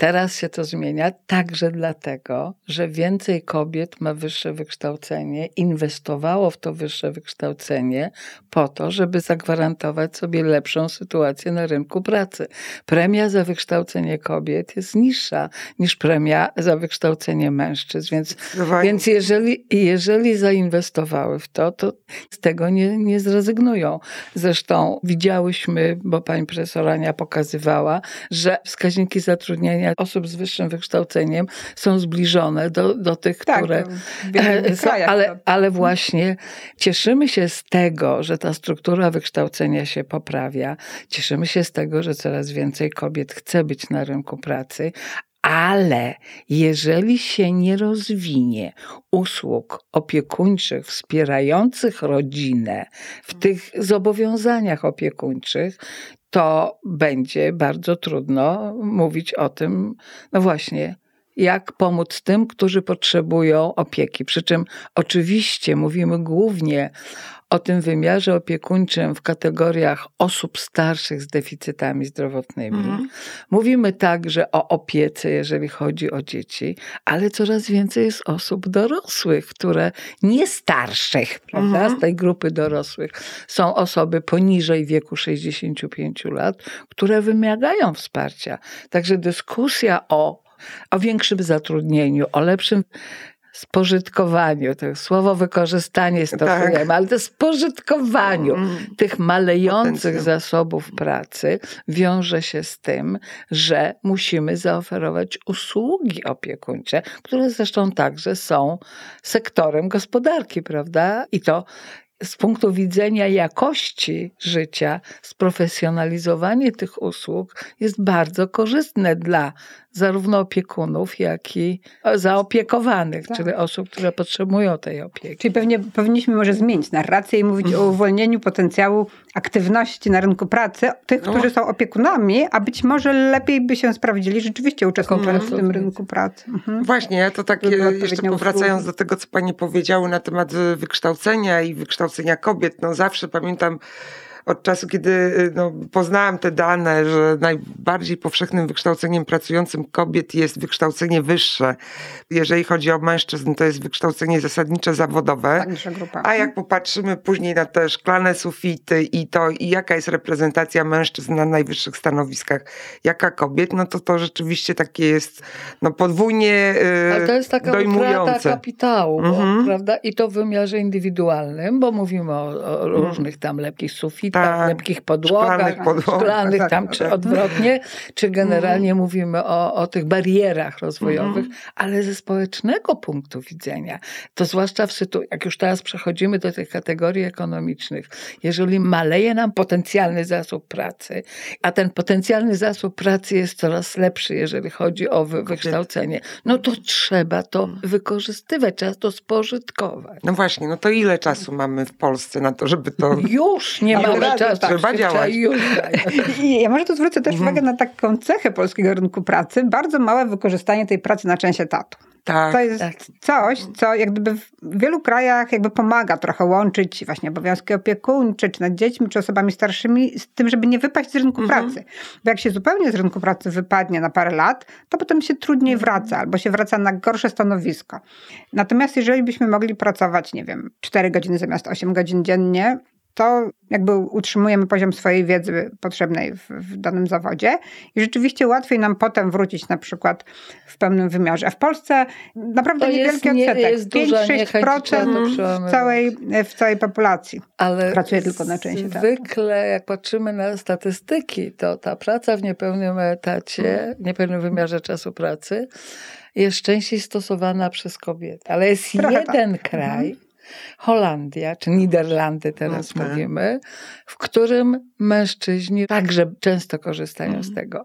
Teraz się to zmienia także dlatego, że więcej kobiet ma wyższe wykształcenie, inwestowało w to wyższe wykształcenie po to, żeby zagwarantować sobie lepszą sytuację na rynku pracy. Premia za wykształcenie kobiet jest niższa niż premia za wykształcenie mężczyzn, więc, Zdecydowanie. więc jeżeli, jeżeli zainwestowały w to, to z tego nie, nie zrezygnują. Zresztą widziałyśmy, bo pani profesor Ania pokazywała, że wskaźniki zatrudnienia osób z wyższym wykształceniem są zbliżone do, do tych, Tak, które są, ale, ale właśnie cieszymy się z tego, że ta struktura wykształcenia się poprawia. Cieszymy się z tego, że coraz więcej kobiet chce być na rynku pracy. Ale jeżeli się nie rozwinie usług opiekuńczych wspierających rodzinę w tych zobowiązaniach opiekuńczych, to będzie bardzo trudno mówić o tym, no właśnie, jak pomóc tym, którzy potrzebują opieki. Przy czym oczywiście mówimy głównie o tym wymiarze opiekuńczym w kategoriach osób starszych z deficytami zdrowotnymi. Mhm. Mówimy także o opiece, jeżeli chodzi o dzieci, ale coraz więcej jest osób dorosłych, które nie starszych, prawda? Mhm. Z tej grupy dorosłych są osoby poniżej wieku 65 lat, które wymagają wsparcia. Także dyskusja o, o większym zatrudnieniu, o lepszym spożytkowaniu, to słowo wykorzystanie stosujemy, Tak. ale to spożytkowaniu Mm. tych malejących zasobów pracy wiąże się z tym, że musimy zaoferować usługi opiekuńcze, które zresztą także są sektorem gospodarki, prawda? I to z punktu widzenia jakości życia, sprofesjonalizowanie tych usług jest bardzo korzystne dla zarówno opiekunów, jak i zaopiekowanych, Tak. czyli osób, które potrzebują tej opieki. Czyli pewnie powinniśmy może zmienić narrację i mówić o uwolnieniu potencjału aktywności na rynku pracy tych, No. którzy są opiekunami, a być może lepiej by się sprawdzili rzeczywiście uczestnicząc w tym rynku pracy. Mhm. Właśnie, ja to tak Żeby e, jeszcze powracając do tego, co pani powiedziały na temat wykształcenia i wykształcenia kobiet, no zawsze pamiętam od czasu, kiedy e, no, poznałam te dane, że najbardziej powszechnym wykształceniem pracującym kobiet jest wykształcenie wyższe. Jeżeli chodzi o mężczyzn, to jest wykształcenie zasadnicze zawodowe. A jak popatrzymy później na te szklane sufity i to, i jaka jest reprezentacja mężczyzn na najwyższych stanowiskach, jaka kobiet, no to to rzeczywiście takie jest no, podwójnie yy, Ale to jest taka utrata dojmujące. kapitału, bo, Mhm. prawda? I to w wymiarze indywidualnym, bo mówimy o, o różnych tam lepkich sufitach, Tak. lepkich podłogach, Szklanych podłogach, szklanych tak, tam, tak. czy odwrotnie, czy generalnie mówimy o, o tych barierach rozwojowych, Mhm. ale ze społecznego punktu widzenia, to zwłaszcza w sytuacji, jak już teraz przechodzimy do tych kategorii ekonomicznych, jeżeli maleje nam potencjalny zasób pracy, a ten potencjalny zasób pracy jest coraz lepszy, jeżeli chodzi o wy, wykształcenie, no to trzeba to wykorzystywać, trzeba to spożytkować. No właśnie, no to ile czasu mamy w Polsce na to, żeby to... Już nie Już, mamy tak, trzeba działać. I ja może tu zwrócę też Mhm. uwagę na taką cechę polskiego rynku pracy, bardzo małe wykorzystanie tej pracy na część etatu. Tak, To jest tak. coś, co jak gdyby w wielu krajach jakby pomaga trochę łączyć właśnie obowiązki opiekuńcze, czy nad dziećmi, czy osobami starszymi, z tym, żeby nie wypaść z rynku Mhm. pracy. Bo jak się zupełnie z rynku pracy wypadnie na parę lat, to potem się trudniej wraca, albo się wraca na gorsze stanowisko. Natomiast jeżeli byśmy mogli pracować, nie wiem, 4 godziny zamiast 8 godzin dziennie, to jakby utrzymujemy poziom swojej wiedzy potrzebnej w, w danym zawodzie i rzeczywiście łatwiej nam potem wrócić na przykład w pełnym wymiarze. A w Polsce naprawdę To jest niewielki nie- odsetek, jest niechęć, trzeba to 5-6% w całej, w całej populacji. Ale Pracuje tylko na część etatu. Zwykle, jak patrzymy na statystyki, to ta praca w niepełnym etacie, w niepełnym wymiarze czasu pracy jest częściej stosowana przez kobiety. Ale jest Trochę jeden tak. kraj, Holandia, czy Niderlandy teraz No tak. mówimy, w którym mężczyźni także często korzystają z tego.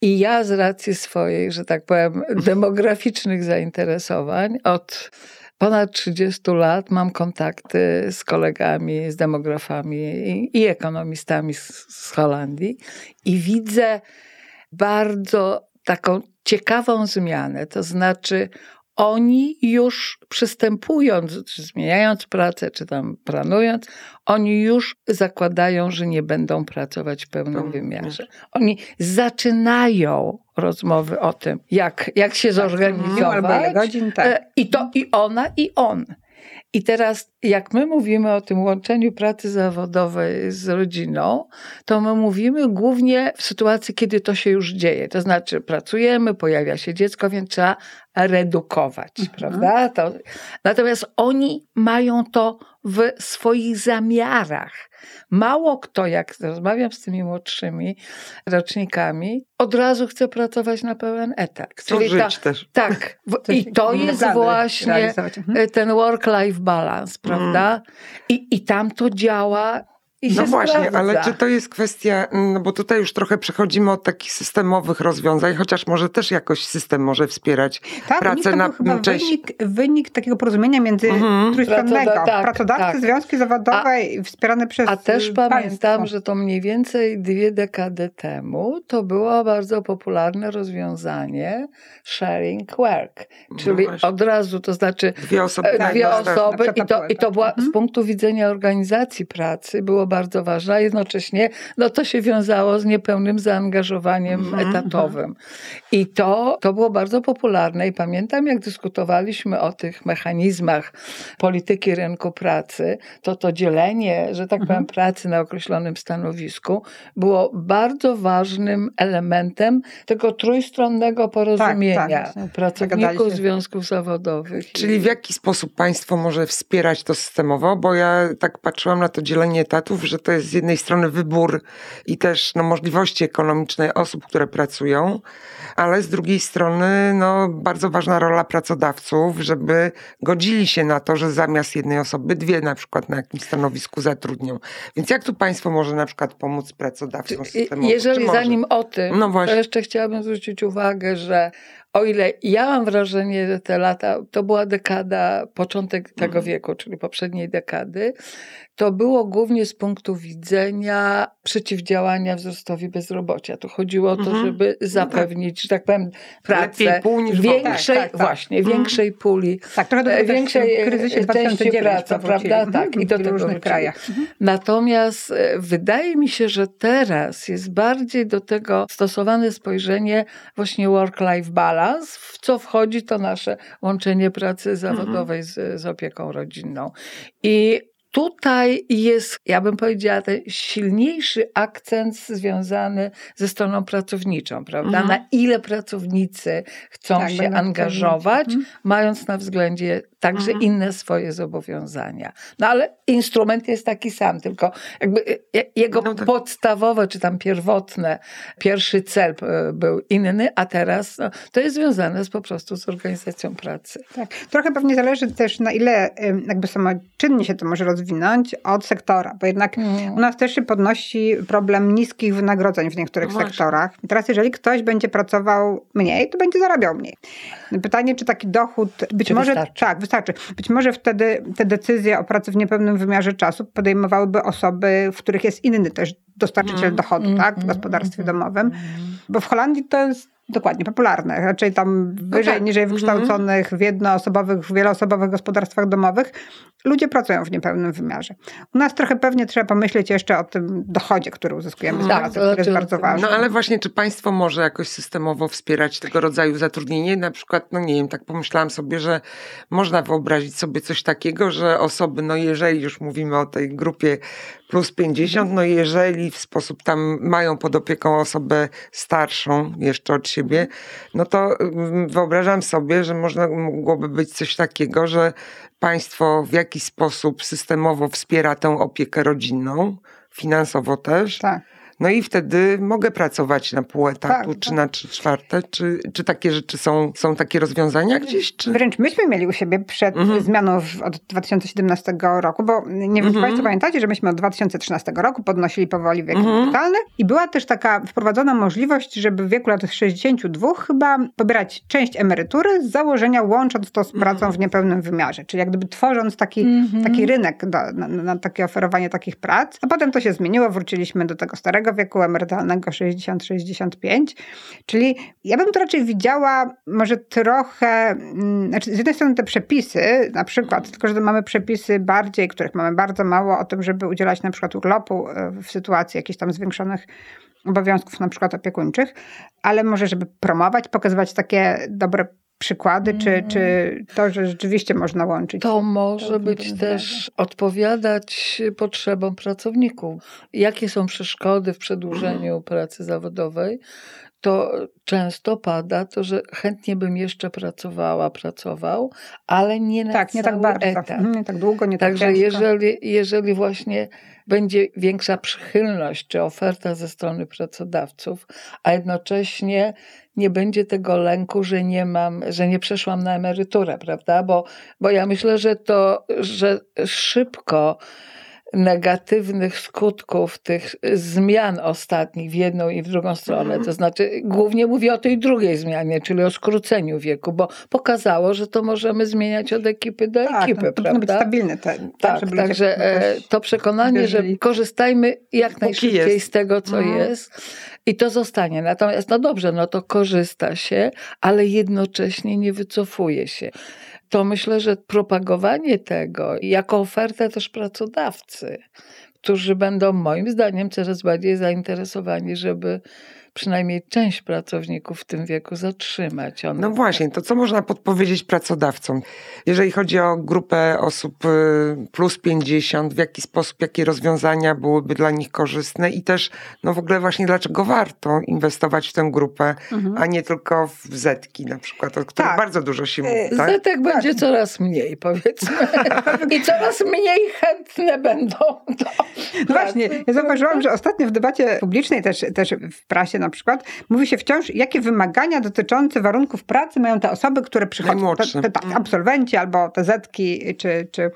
I ja z racji swojej, że tak powiem, demograficznych zainteresowań od ponad 30 lat mam kontakty z kolegami, z demografami i, i ekonomistami z, z Holandii i widzę bardzo taką ciekawą zmianę. To znaczy, oni już przystępując, czy zmieniając pracę, czy tam planując, oni już zakładają, że nie będą pracować w pełnym wymiarze. Oni zaczynają rozmowy o tym, jak, jak się Minimum zorganizować. albo ile godzin, tak. E, I to i ona, i on. I teraz, jak my mówimy o tym łączeniu pracy zawodowej z rodziną, to my mówimy głównie w sytuacji, kiedy to się już dzieje. To znaczy, pracujemy, pojawia się dziecko, więc trzeba redukować, prawda? To, natomiast oni mają to w swoich zamiarach. Mało kto, jak rozmawiam z tymi młodszymi rocznikami, od razu chce pracować na pełen etat. Czyli ta- też. tak, i to jest właśnie. Mhm. ten work-life balance, prawda? I, I tam to działa i No właśnie, sprawdza. ale czy to jest kwestia, no bo tutaj już trochę przechodzimy od takich systemowych rozwiązań, chociaż może też jakoś system może wspierać Tak, pracę to na chyba część. wynik, wynik takiego porozumienia między Mhm. trójstronnego. Pracoda- tak, Pracodawcy, tak. związki zawodowe i wspierane przez A też pamiętam, państwo. że to mniej więcej dwie dekady temu to było bardzo popularne rozwiązanie sharing work, czyli No od razu, to znaczy Dwie osoby. E, na dwie jedną stronę. osoby na i to, i to była Mhm. z punktu widzenia organizacji pracy było bardzo ważne, a jednocześnie no to się wiązało z niepełnym zaangażowaniem Mhm, etatowym. I to, to było bardzo popularne i pamiętam jak dyskutowaliśmy o tych mechanizmach polityki rynku pracy, to to dzielenie, że tak Mhm. powiem, pracy na określonym stanowisku było bardzo ważnym elementem tego trójstronnego porozumienia tak, właśnie. pracowników związków zawodowych. Czyli w jaki sposób państwo może wspierać to systemowo? Bo ja tak patrzyłam na to dzielenie etatów, że to jest z jednej strony wybór i też no, możliwości ekonomiczne osób, które pracują, ale z drugiej strony no, bardzo ważna rola pracodawców, żeby godzili się na to, że zamiast jednej osoby dwie na przykład na jakimś stanowisku zatrudnią. Więc jak tu państwo może na przykład pomóc pracodawcom systemowo? Jeżeli zanim o tym, No to jeszcze chciałabym zwrócić uwagę, że o ile ja mam wrażenie, że te lata, to była dekada, początek tego Mhm. wieku, czyli poprzedniej dekady, to było głównie z punktu widzenia przeciwdziałania wzrostowi bezrobocia. Tu chodziło o to, Mhm. żeby zapewnić, że tak powiem, pracę Lepiej pół niż w ogóle. większej, Tak, tak, tak. właśnie, Mhm. większej puli Tak, trochę większej, większej e, kryzysie części 2009 praca, powrócili. prawda? Mhm, Tak, i do w tego różnych krajach. Mhm. Natomiast e, wydaje mi się, że teraz jest bardziej do tego stosowane spojrzenie właśnie work-life balance, w co wchodzi to nasze łączenie pracy zawodowej z, z opieką rodzinną. I Tutaj jest, ja bym powiedziała, ten silniejszy akcent związany ze stroną pracowniczą, prawda? Mhm. Na ile pracownicy chcą Tak, się angażować, Mhm. mając na względzie także Mhm. inne swoje zobowiązania. No ale instrument jest taki sam, tylko jakby e, jego No tak. podstawowe, czy tam pierwotne, pierwszy cel e, był inny, a teraz no, to jest związane z, po prostu z organizacją pracy. Tak. Trochę pewnie zależy też na ile jakby samoczynnie się to może rozwinąć od sektora, bo jednak Mm. u nas też się podnosi problem niskich wynagrodzeń w niektórych No sektorach. Teraz jeżeli ktoś będzie pracował mniej, to będzie zarabiał mniej. Pytanie, czy taki dochód, być Czy może wystarczy? tak, wystarczy. Być może wtedy te decyzje o pracy w niepełnym wymiarze czasu podejmowałyby osoby, w których jest inny też dostarczyciel Mhm. dochodu, tak, w gospodarstwie domowym. Bo w Holandii to jest dokładnie popularne. Raczej tam wyżej, tak. niżej Mhm. wykształconych, w jednoosobowych, wieloosobowych gospodarstwach domowych ludzie pracują w niepełnym wymiarze. U nas trochę pewnie trzeba pomyśleć jeszcze o tym dochodzie, który uzyskujemy z Tak, pracy, to który jest bardzo ważny. No ale właśnie, czy państwo może jakoś systemowo wspierać tego rodzaju zatrudnienie? Na przykład, no nie wiem, tak pomyślałam sobie, że można wyobrazić sobie coś takiego, że osoby, no jeżeli już mówimy o tej grupie plus 50, no jeżeli w sposób tam mają pod opieką osobę starszą jeszcze od siebie, no to mm, wyobrażam sobie, że można, mogłoby być coś takiego, że państwo w jakiś sposób systemowo wspiera tę opiekę rodzinną, finansowo też. Tak. No i wtedy mogę pracować na pół etatu, Tak, czy tak. na trzy czwarte, czy, czy takie rzeczy są, są takie rozwiązania gdzieś? Czy... Wręcz myśmy mieli u siebie przed Mhm. zmianą w, od 2017 roku, bo nie wiem, czy Mhm. Państwo pamiętacie, że myśmy od 2013 roku podnosili powoli wiek Mhm. emerytalny i była też taka wprowadzona możliwość, żeby w wieku lat 62 chyba pobierać część emerytury z założenia łącząc to z Mhm. pracą w niepełnym wymiarze, czyli jak gdyby tworząc taki, Mhm. taki rynek do, na, na takie oferowanie takich prac. A potem to się zmieniło, wróciliśmy do tego starego wieku emerytalnego 60-65. Czyli ja bym to raczej widziała może trochę, mm, znaczy z jednej strony te przepisy, na przykład, tylko że mamy przepisy bardziej, których mamy bardzo mało o tym, żeby udzielać na przykład urlopu e, w sytuacji jakichś tam zwiększonych obowiązków na przykład opiekuńczych, ale może żeby promować, pokazywać takie dobre przykłady, czy, czy to, że rzeczywiście można łączyć. To może To być też odpowiadać potrzebom pracowników. Jakie są przeszkody w przedłużeniu pracy zawodowej? To często pada to, że chętnie bym jeszcze pracowała, pracował, ale nie na tak, nie tak bardzo, etat. Mhm, nie tak długo, nie Także tak ciężko. jeżeli, jeżeli właśnie będzie większa przychylność czy oferta ze strony pracodawców, a jednocześnie nie będzie tego lęku, że nie mam, że nie przeszłam na emeryturę, prawda? Bo, bo ja myślę, że to, że szybko negatywnych skutków tych zmian ostatnich w jedną i w drugą stronę. To znaczy, głównie mówię o tej drugiej zmianie, czyli o skróceniu wieku, bo pokazało, że to możemy zmieniać od ekipy do tak, ekipy, no, powinno być prawda? stabilne. Te, Tak, ludzie także e, to przekonanie, że korzystajmy jak najszybciej jest. z tego, co Mhm. jest i to zostanie. Natomiast, no dobrze, no to korzysta się, ale jednocześnie nie wycofuje się. To myślę, że propagowanie tego jako ofertę też pracodawcy, którzy będą moim zdaniem coraz bardziej zainteresowani, żeby przynajmniej część pracowników w tym wieku zatrzymać. One No właśnie, to co można podpowiedzieć pracodawcom? Jeżeli chodzi o grupę osób y, plus 50, w jaki sposób, jakie rozwiązania byłyby dla nich korzystne i też, no w ogóle właśnie dlaczego warto inwestować w tę grupę, a nie tylko w zetki na przykład, o których Tak. bardzo dużo się mówi, Y, tak? Zetek będzie coraz mniej, powiedzmy. I coraz mniej chętne będą do No właśnie, ja zauważyłam, że ostatnio w debacie publicznej, też, też w prasie na przykład, mówi się wciąż, jakie wymagania dotyczące warunków pracy mają te osoby, które przychodzą. Te, te, tak, Mhm. absolwenci albo te zetki, czy, czy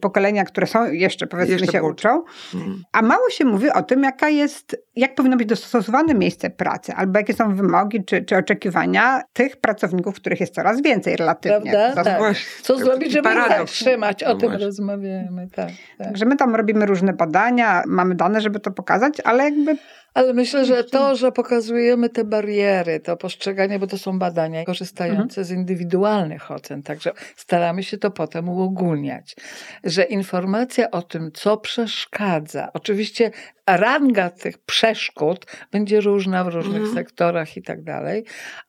pokolenia, które są jeszcze powiedzmy Jeszcze się uczą. Mhm. A mało się mówi o tym, jaka jest, jak powinno być dostosowane miejsce pracy, albo jakie są wymogi czy, czy oczekiwania tych pracowników, których jest coraz więcej relatywnie. Prawda? Tak. Co zrobić, żeby ich paradoks. zatrzymać? O No tym właśnie. rozmawiamy, tak, tak. Także my tam robimy różne badania, mamy dane, żeby to pokazać, ale jakby Ale myślę, że to, że pokazujemy te bariery, to postrzeganie, bo to są badania korzystające z indywidualnych ocen, także staramy się to potem uogólniać, że informacja o tym, co przeszkadza, oczywiście ranga tych przeszkód będzie różna w różnych Mhm. sektorach i tak dalej,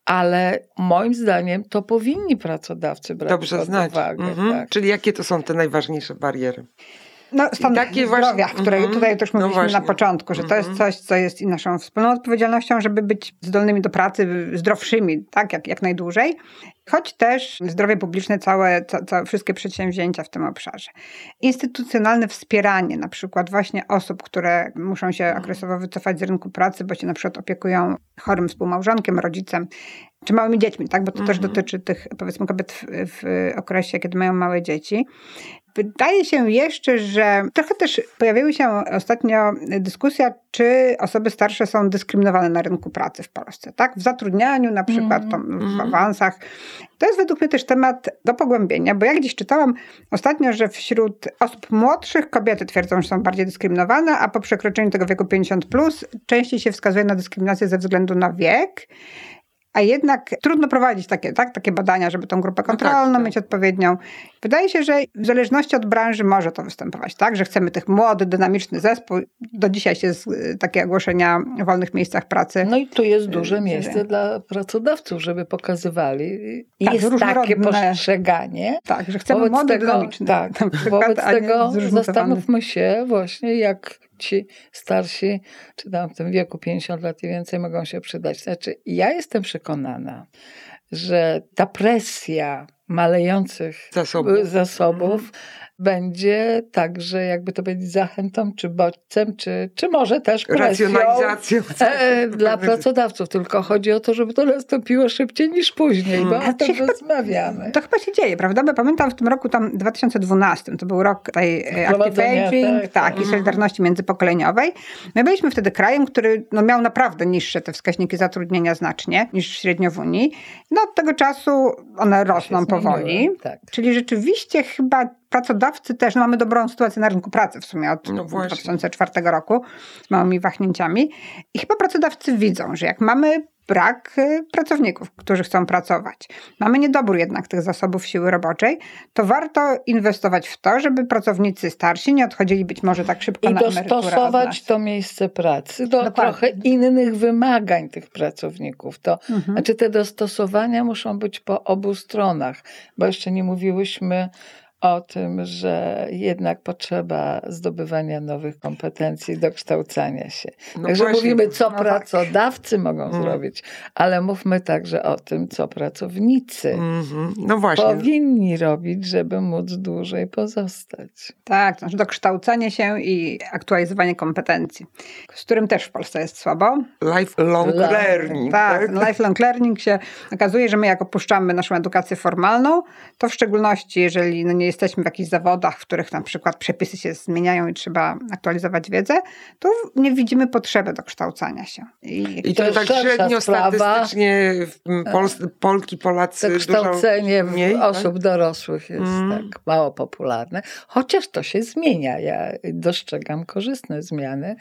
ale moim zdaniem to powinni pracodawcy brać Dobrze pod znać. uwagę. Mhm. Tak. Czyli jakie to są te najważniejsze bariery? No, stan takie zdrowia, właśnie- które mhm. tutaj też No mówiliśmy na właśnie. początku, że to jest Mhm. coś, co jest i naszą wspólną odpowiedzialnością, żeby być zdolnymi do pracy, zdrowszymi, tak, jak, jak najdłużej. Choć też zdrowie publiczne, całe, ca, ca, wszystkie przedsięwzięcia w tym obszarze. Instytucjonalne wspieranie, na przykład właśnie osób, które muszą się Mhm. okresowo wycofać z rynku pracy, bo się na przykład opiekują chorym współmałżonkiem, rodzicem, czy małymi dziećmi, tak, bo to też Mhm. dotyczy tych, powiedzmy, kobiet w, w okresie, kiedy mają małe dzieci. Wydaje się jeszcze, że trochę też pojawiły się ostatnio dyskusja, czy osoby starsze są dyskryminowane na rynku pracy w Polsce, tak? W zatrudnianiu na przykład, Mhm. tam, w Mhm. awansach. To jest według mnie też temat do pogłębienia, bo ja gdzieś czytałam ostatnio, że wśród osób młodszych kobiety twierdzą, że są bardziej dyskryminowane, a po przekroczeniu tego wieku 50+, plus, częściej się wskazuje na dyskryminację ze względu na wiek. A jednak trudno prowadzić takie, tak, takie badania, żeby tą grupę tak, kontrolną tak. mieć odpowiednią. Wydaje się, że w zależności od branży może to występować, tak? Że chcemy tych młody, dynamiczny zespół. Do dzisiaj się z, takie ogłoszenia w wolnych miejscach pracy. No i tu jest duże Yy, miejsce dla pracodawców, żeby pokazywali. Tak, jest takie postrzeganie. tak, że chcemy Wobec młody, tego, dynamiczny. tak, wobec tego zastanówmy się właśnie, jak ci starsi, czy tam w tym wieku 50 lat i więcej mogą się przydać. Znaczy, ja jestem przekonana, że ta presja malejących Zasobów. zasobów będzie także, jakby to powiedzieć, zachętą, czy bodźcem, czy, czy może też presją. Racjonalizacją. E, dla pracodawców, tylko chodzi o to, żeby to nastąpiło szybciej niż później, bo Hmm. o tym chyba- rozmawiamy. To chyba się dzieje, prawda? Bo pamiętam w tym roku tam 2012, to był rok tej e, active Wprowadzenia, aging, tak, tak, tak. i solidarności międzypokoleniowej. My byliśmy wtedy krajem, który no, miał naprawdę niższe te wskaźniki zatrudnienia znacznie niż średnio w Unii. No od tego czasu one rosną powoli. tak. Czyli rzeczywiście chyba pracodawcy też, no mamy dobrą sytuację na rynku pracy w sumie od No właśnie. 2004 roku z małymi wahnięciami i chyba pracodawcy widzą, że jak mamy brak y, pracowników, którzy chcą pracować. Mamy niedobór jednak tych zasobów siły roboczej, to warto inwestować w to, żeby pracownicy starsi nie odchodzili być może tak szybko I na emeryturę od dostosować to miejsce pracy do Dokładnie. trochę innych wymagań tych pracowników. To, Mhm. Znaczy te dostosowania muszą być po obu stronach, bo jeszcze nie mówiłyśmy o tym, że jednak potrzeba zdobywania nowych kompetencji, dokształcania się. No Także właśnie. mówimy, co No tak. pracodawcy mogą Mhm. zrobić, ale mówmy także o tym, co pracownicy Mhm. No właśnie. powinni robić, żeby móc dłużej pozostać. Tak, to znaczy dokształcanie się i aktualizowanie kompetencji, z którym też w Polsce jest słabo. Lifelong Life- learning. Tak, Tak, lifelong learning się okazuje, że my jak opuszczamy naszą edukację formalną, to w szczególności jeżeli no, nie jesteśmy w jakichś zawodach, w których na przykład przepisy się zmieniają i trzeba aktualizować wiedzę, to nie widzimy potrzeby dokształcania się. I I To tak średnio sprawa. statystycznie w m, Pols Polki, Polacy To kształcenie mniej, tak? osób dorosłych jest Mm. tak mało popularne, chociaż to się zmienia. Ja dostrzegam korzystne zmiany.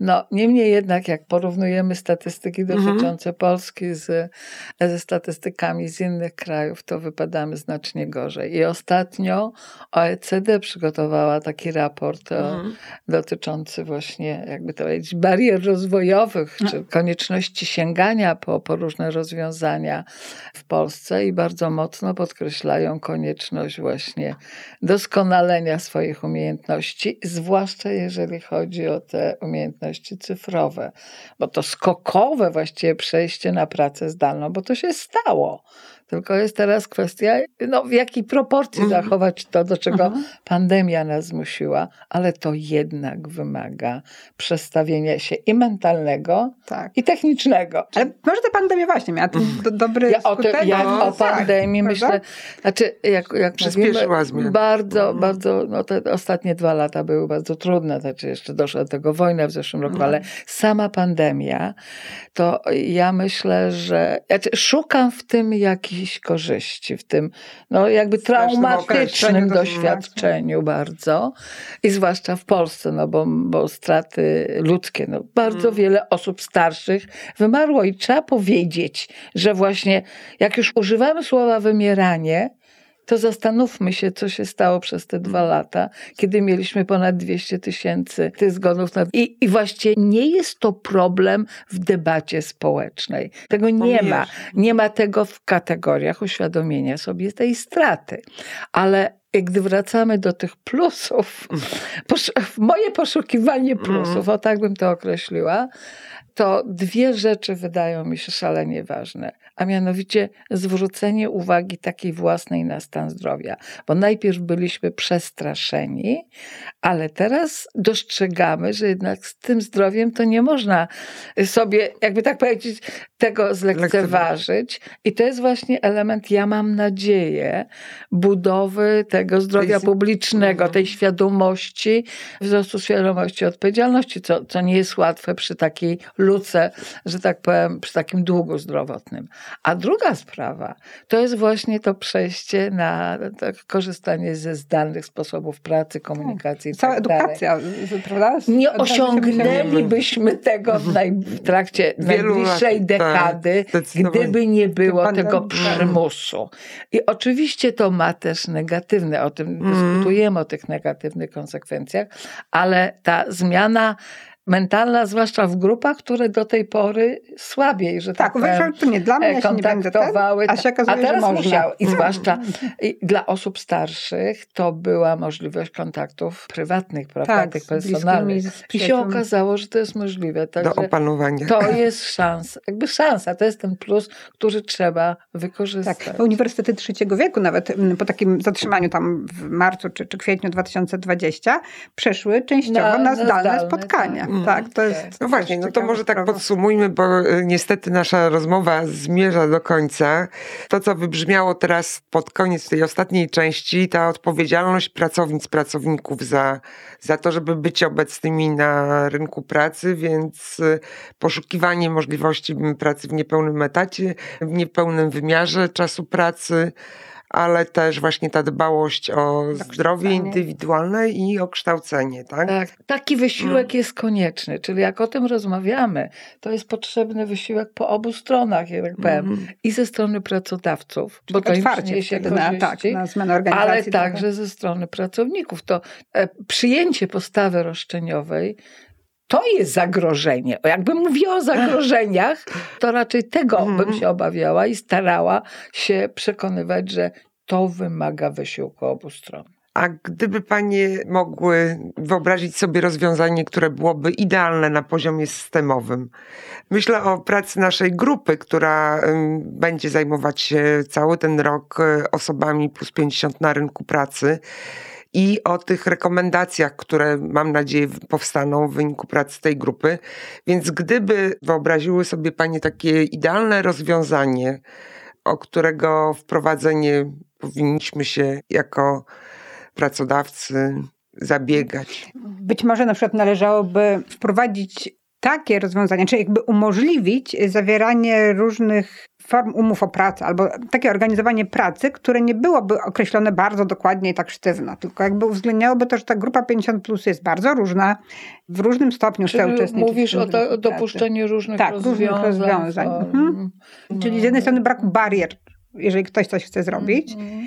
No, niemniej jednak, jak porównujemy statystyki Mhm. dotyczące Polski z, ze statystykami z innych krajów, to wypadamy znacznie gorzej. I ostatnio OECD przygotowała taki raport o, Mhm. dotyczący właśnie, jakby to powiedzieć, barier rozwojowych, czy konieczności sięgania po, po różne rozwiązania w Polsce i bardzo mocno podkreślają konieczność właśnie doskonalenia swoich umiejętności, zwłaszcza jeżeli chodzi o te umiejętności cyfrowe, bo to skokowe właściwie przejście na pracę zdalną, bo to się stało. Tylko jest teraz kwestia, no, w jakiej proporcji Mhm. zachować to, do czego Mhm. pandemia nas zmusiła, ale to jednak wymaga przestawienia się i mentalnego, tak. i technicznego. Ale może ta pandemia właśnie miała ten do, dobry Ja o, tym, skutek. ja no, o tak, pandemii prawda? myślę, znaczy jak, jak Przyspieszyła mówimy, bardzo, Mhm. bardzo, no te ostatnie dwa lata były bardzo trudne, znaczy jeszcze doszła do tego wojna w zeszłym roku, ale sama pandemia, to ja myślę, że znaczy szukam w tym jakichś korzyści, w tym no jakby traumatycznym doświadczeniu bardzo i zwłaszcza w Polsce, no bo, bo straty ludzkie, no bardzo Mm. wiele osób starszych wymarło i trzeba powiedzieć, że właśnie jak już używamy słowa wymieranie, to zastanówmy się, co się stało przez te dwa lata, kiedy mieliśmy ponad 200 tysięcy tych zgonów. Na... I, I właściwie nie jest to problem w debacie społecznej. Tego nie ma. Nie ma tego w kategoriach uświadomienia sobie tej straty. Ale gdy wracamy do tych plusów, posz- moje poszukiwanie plusów, o tak bym to określiła, to dwie rzeczy wydają mi się szalenie ważne, a mianowicie zwrócenie uwagi takiej własnej na stan zdrowia. Bo najpierw byliśmy przestraszeni, ale teraz dostrzegamy, że jednak z tym zdrowiem to nie można sobie, jakby tak powiedzieć, tego zlekceważyć. I to jest właśnie element, ja mam nadzieję, budowy tego zdrowia publicznego, Mhm. tej świadomości, wzrostu świadomości odpowiedzialności, co, co nie jest łatwe przy takiej luce, że tak powiem, przy takim długu zdrowotnym. A druga sprawa to jest właśnie to przejście na tak, korzystanie ze zdalnych sposobów pracy, komunikacji. i Cała tak edukacja, prawda? Nie osiągnęlibyśmy tego w, naj, w trakcie Wielu najbliższej lat, tak, dekady, gdyby nie było tego przymusu. I oczywiście to ma też negatywne, o tym Mm. dyskutujemy, o tych negatywnych konsekwencjach, ale ta zmiana mentalna, zwłaszcza w grupach, które do tej pory słabiej, że tak, Tak, uważam, powiem, że to nie dla mnie, ja się nie będę ten, kontaktowały. a się okazuje, a teraz że można. musiał. I zwłaszcza i dla osób starszych to była możliwość kontaktów prywatnych, prawda, Tak, tych personalnych. I się okazało, że to jest możliwe. Do Także opanowania. to jest szansa, jakby szansa, to jest ten plus, który trzeba wykorzystać. Tak, uniwersytety trzeciego wieku nawet mm, po takim zatrzymaniu tam w marcu czy, czy kwietniu 2020 przeszły częściowo Na- na, na zdalne, zdalne, spotkania. tak. Tak, to jest. No właśnie, no to może tak sprawa. podsumujmy, bo y, niestety nasza rozmowa zmierza do końca. To, co wybrzmiało teraz pod koniec tej ostatniej części, ta odpowiedzialność pracownic, pracowników za, za to, żeby być obecnymi na rynku pracy, więc y, poszukiwanie możliwości pracy w niepełnym etacie, w niepełnym wymiarze czasu pracy, ale też właśnie ta dbałość o zdrowie indywidualne i o kształcenie, tak? Tak, taki wysiłek jest konieczny, czyli jak o tym rozmawiamy, to jest potrzebny wysiłek po obu stronach, jak tak powiem, i ze strony pracodawców, bo to Otwarcie wtedy na, tak, na zmianę organizacji. ale trochę. także ze strony pracowników. To e, przyjęcie postawy roszczeniowej to jest zagrożenie. Jakbym mówiła o zagrożeniach, to raczej tego Mhm. bym się obawiała i starała się przekonywać, że to wymaga wysiłku obu stron. A gdyby panie mogły wyobrazić sobie rozwiązanie, które byłoby idealne na poziomie systemowym? Myślę o pracy naszej grupy, która będzie zajmować się cały ten rok y, osobami plus 50 na rynku pracy. I o tych rekomendacjach, które mam nadzieję powstaną w wyniku pracy tej grupy. Więc gdyby wyobraziły sobie Panie takie idealne rozwiązanie, o którego wprowadzenie powinniśmy się jako pracodawcy zabiegać. Być może na przykład należałoby wprowadzić takie rozwiązania, czy jakby umożliwić zawieranie różnych form umów o pracę, albo takie organizowanie pracy, które nie byłoby określone bardzo dokładnie i tak sztywno, tylko jakby uwzględniałoby to, że ta grupa 50 plus jest bardzo różna, w różnym stopniu chce uczestniczyć. mówisz o to, pracy. dopuszczeniu różnych Tak, rozwiązań. różnych rozwiązań. Mhm. form. Czyli z jednej strony braku barier, jeżeli ktoś coś chce zrobić, Mhm.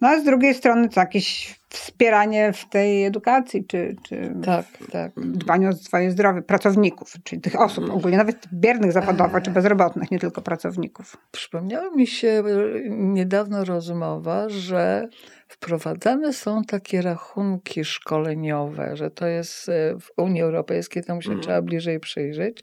No a z drugiej strony to jakieś wspieranie w tej edukacji, czy, czy Tak, tak. dbaniu o swoje zdrowie pracowników, czyli tych osób ogólnie, nawet biernych zawodowo, czy bezrobotnych, nie tylko pracowników. Przypomniała mi się e, niedawno rozmowa, że wprowadzane są takie rachunki szkoleniowe, że to jest e, w Unii Europejskiej, temu się Mhm. trzeba bliżej przyjrzeć.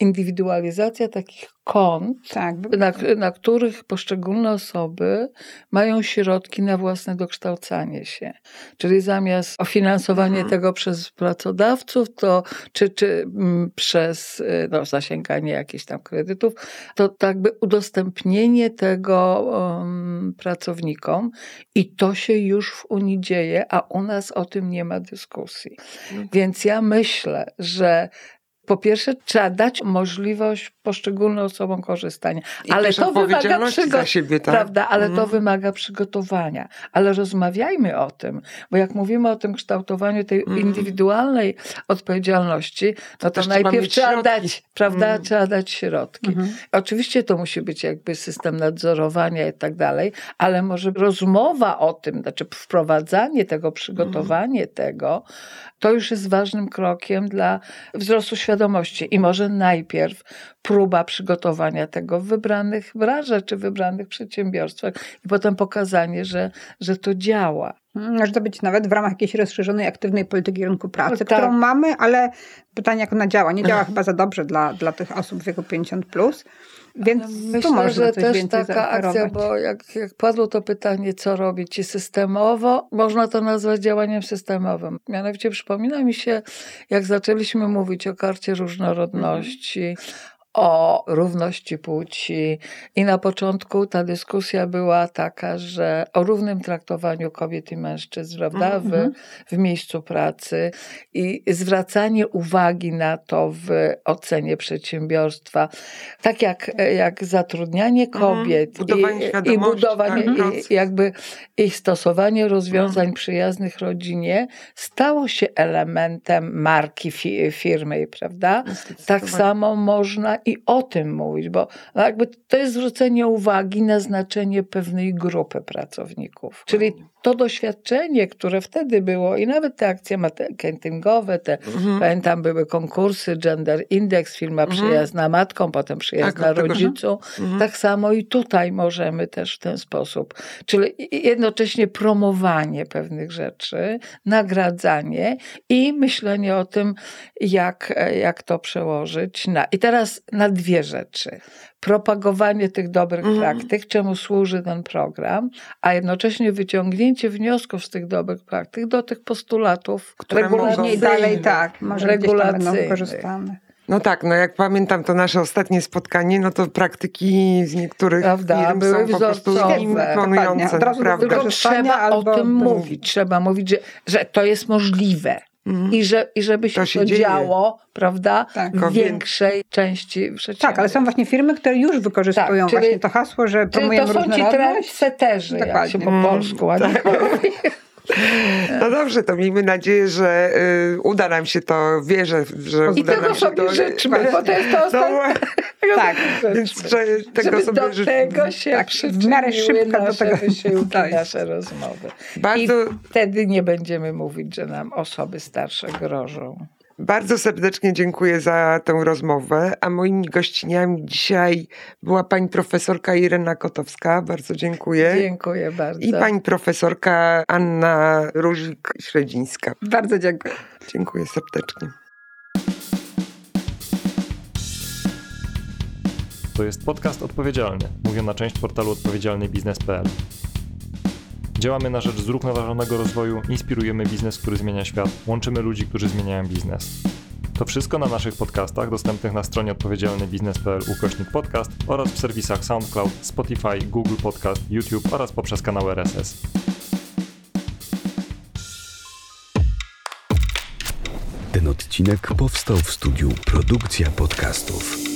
Indywidualizacja takich kont, Tak, na, na których poszczególne osoby mają środki na własne dokształcanie się. Czyli zamiast ofinansowanie Mhm. tego przez pracodawców, to czy, czy mm, przez y, no, zasięganie jakichś tam kredytów, to tak by udostępnienie tego um, pracownikom i to się już w Unii dzieje, a u nas o tym nie ma dyskusji. Mhm. Więc ja myślę, że po pierwsze, trzeba dać możliwość poszczególnym osobom korzystania. I ale to wymaga przygo- siebie, tak? Prawda, ale to Mhm. wymaga przygotowania. Ale rozmawiajmy o tym, bo jak mówimy o tym kształtowaniu tej Mhm. indywidualnej odpowiedzialności, no to, trzeba najpierw trzeba środki. dać, prawda, Mhm. trzeba dać środki. Mhm. Oczywiście to musi być jakby system nadzorowania i tak dalej, ale może rozmowa o tym, znaczy wprowadzanie tego, przygotowanie Mhm. tego, to już jest ważnym krokiem dla wzrostu świadomości. I może najpierw próba przygotowania tego w wybranych branżach czy wybranych przedsiębiorstwach i potem pokazanie, że, że to działa. Może to być nawet w ramach jakiejś rozszerzonej, aktywnej polityki rynku pracy, Tak. którą mamy, ale pytanie, jak ona działa. Nie działa chyba za dobrze dla, dla tych osób w wieku 50+. Plus. Więc Myślę, że też taka akcja, bo jak, jak padło to pytanie, co robić i systemowo, można to nazwać działaniem systemowym. Mianowicie przypomina mi się, jak zaczęliśmy mówić o karcie różnorodności, o równości płci i na początku ta dyskusja była taka, że o równym traktowaniu kobiet i mężczyzn, prawda, w, Mhm. w miejscu pracy i zwracanie uwagi na to w ocenie przedsiębiorstwa. Tak jak, jak zatrudnianie kobiet Mhm. Budowanie i, i budowanie, tak, i, jakby i stosowanie rozwiązań przyjaznych rodzinie stało się elementem marki fi, firmy, prawda? Tak samo można i o tym mówić, bo no jakby to jest zwrócenie uwagi na znaczenie pewnej grupy pracowników. Czyli to doświadczenie, które wtedy było i nawet te akcje marketingowe, te Mhm. pamiętam były konkursy, Gender Index, firma przyjazna matką, potem przyjazna Tak, rodzicu. Mhm. Tak samo i tutaj możemy też w ten sposób. Czyli jednocześnie promowanie pewnych rzeczy, nagradzanie i myślenie o tym, jak, jak to przełożyć na. I teraz na dwie rzeczy. Propagowanie tych dobrych Mhm. praktyk, czemu służy ten program, a jednocześnie wyciągnięcie wniosków z tych dobrych praktyk do tych postulatów Które regulacyjnych. dalej tak, może regulacyjnych. wykorzystane. No tak, no jak pamiętam to nasze ostatnie spotkanie, no to praktyki z niektórych Prawda, firm były są po prostu imponujące, naprawdę. Tylko trzeba o albo tym bez- mówić. Trzeba mówić, że, że to jest możliwe. I, że, I żeby się To to, się dzieje. działo, prawda, Tak. w większej części przedsiębiorstw. Tak, ale są właśnie firmy, które już wykorzystują Tak, czyli- właśnie to hasło, że Czyli promujemy to są ci różnorodność. trendseterzy, jak Dokładnie. się po Mm, polsku ładnie mówi. No dobrze, to miejmy nadzieję, że y, uda nam się to, wierzę, że I uda tego nam się sobie to. życzmy, bo to jest to No. Tak, więc że tego sobie do życzę. tego się Tak, w miarę szybko do tego wysiłki, dojść. nasze rozmowy. Bardzo, I wtedy nie będziemy mówić, że nam osoby starsze grożą. Bardzo serdecznie dziękuję za tę rozmowę, a moimi gościniami dzisiaj była pani profesorka Irena Kotowska, bardzo dziękuję. Dziękuję bardzo. I pani profesorka Anna Ruzik-Śledzińska. Bardzo dziękuję. Dziękuję serdecznie. To jest podcast odpowiedzialny, mówiona część portalu odpowiedzialnybiznes.pl. Działamy na rzecz zrównoważonego rozwoju, inspirujemy biznes, który zmienia świat, łączymy ludzi, którzy zmieniają biznes. To wszystko na naszych podcastach dostępnych na stronie odpowiedzialnybiznes.pl ukośnik podcast oraz w serwisach SoundCloud, Spotify, Google Podcast, YouTube oraz poprzez kanał RSS. Ten odcinek powstał w studiu Produkcja Podcastów.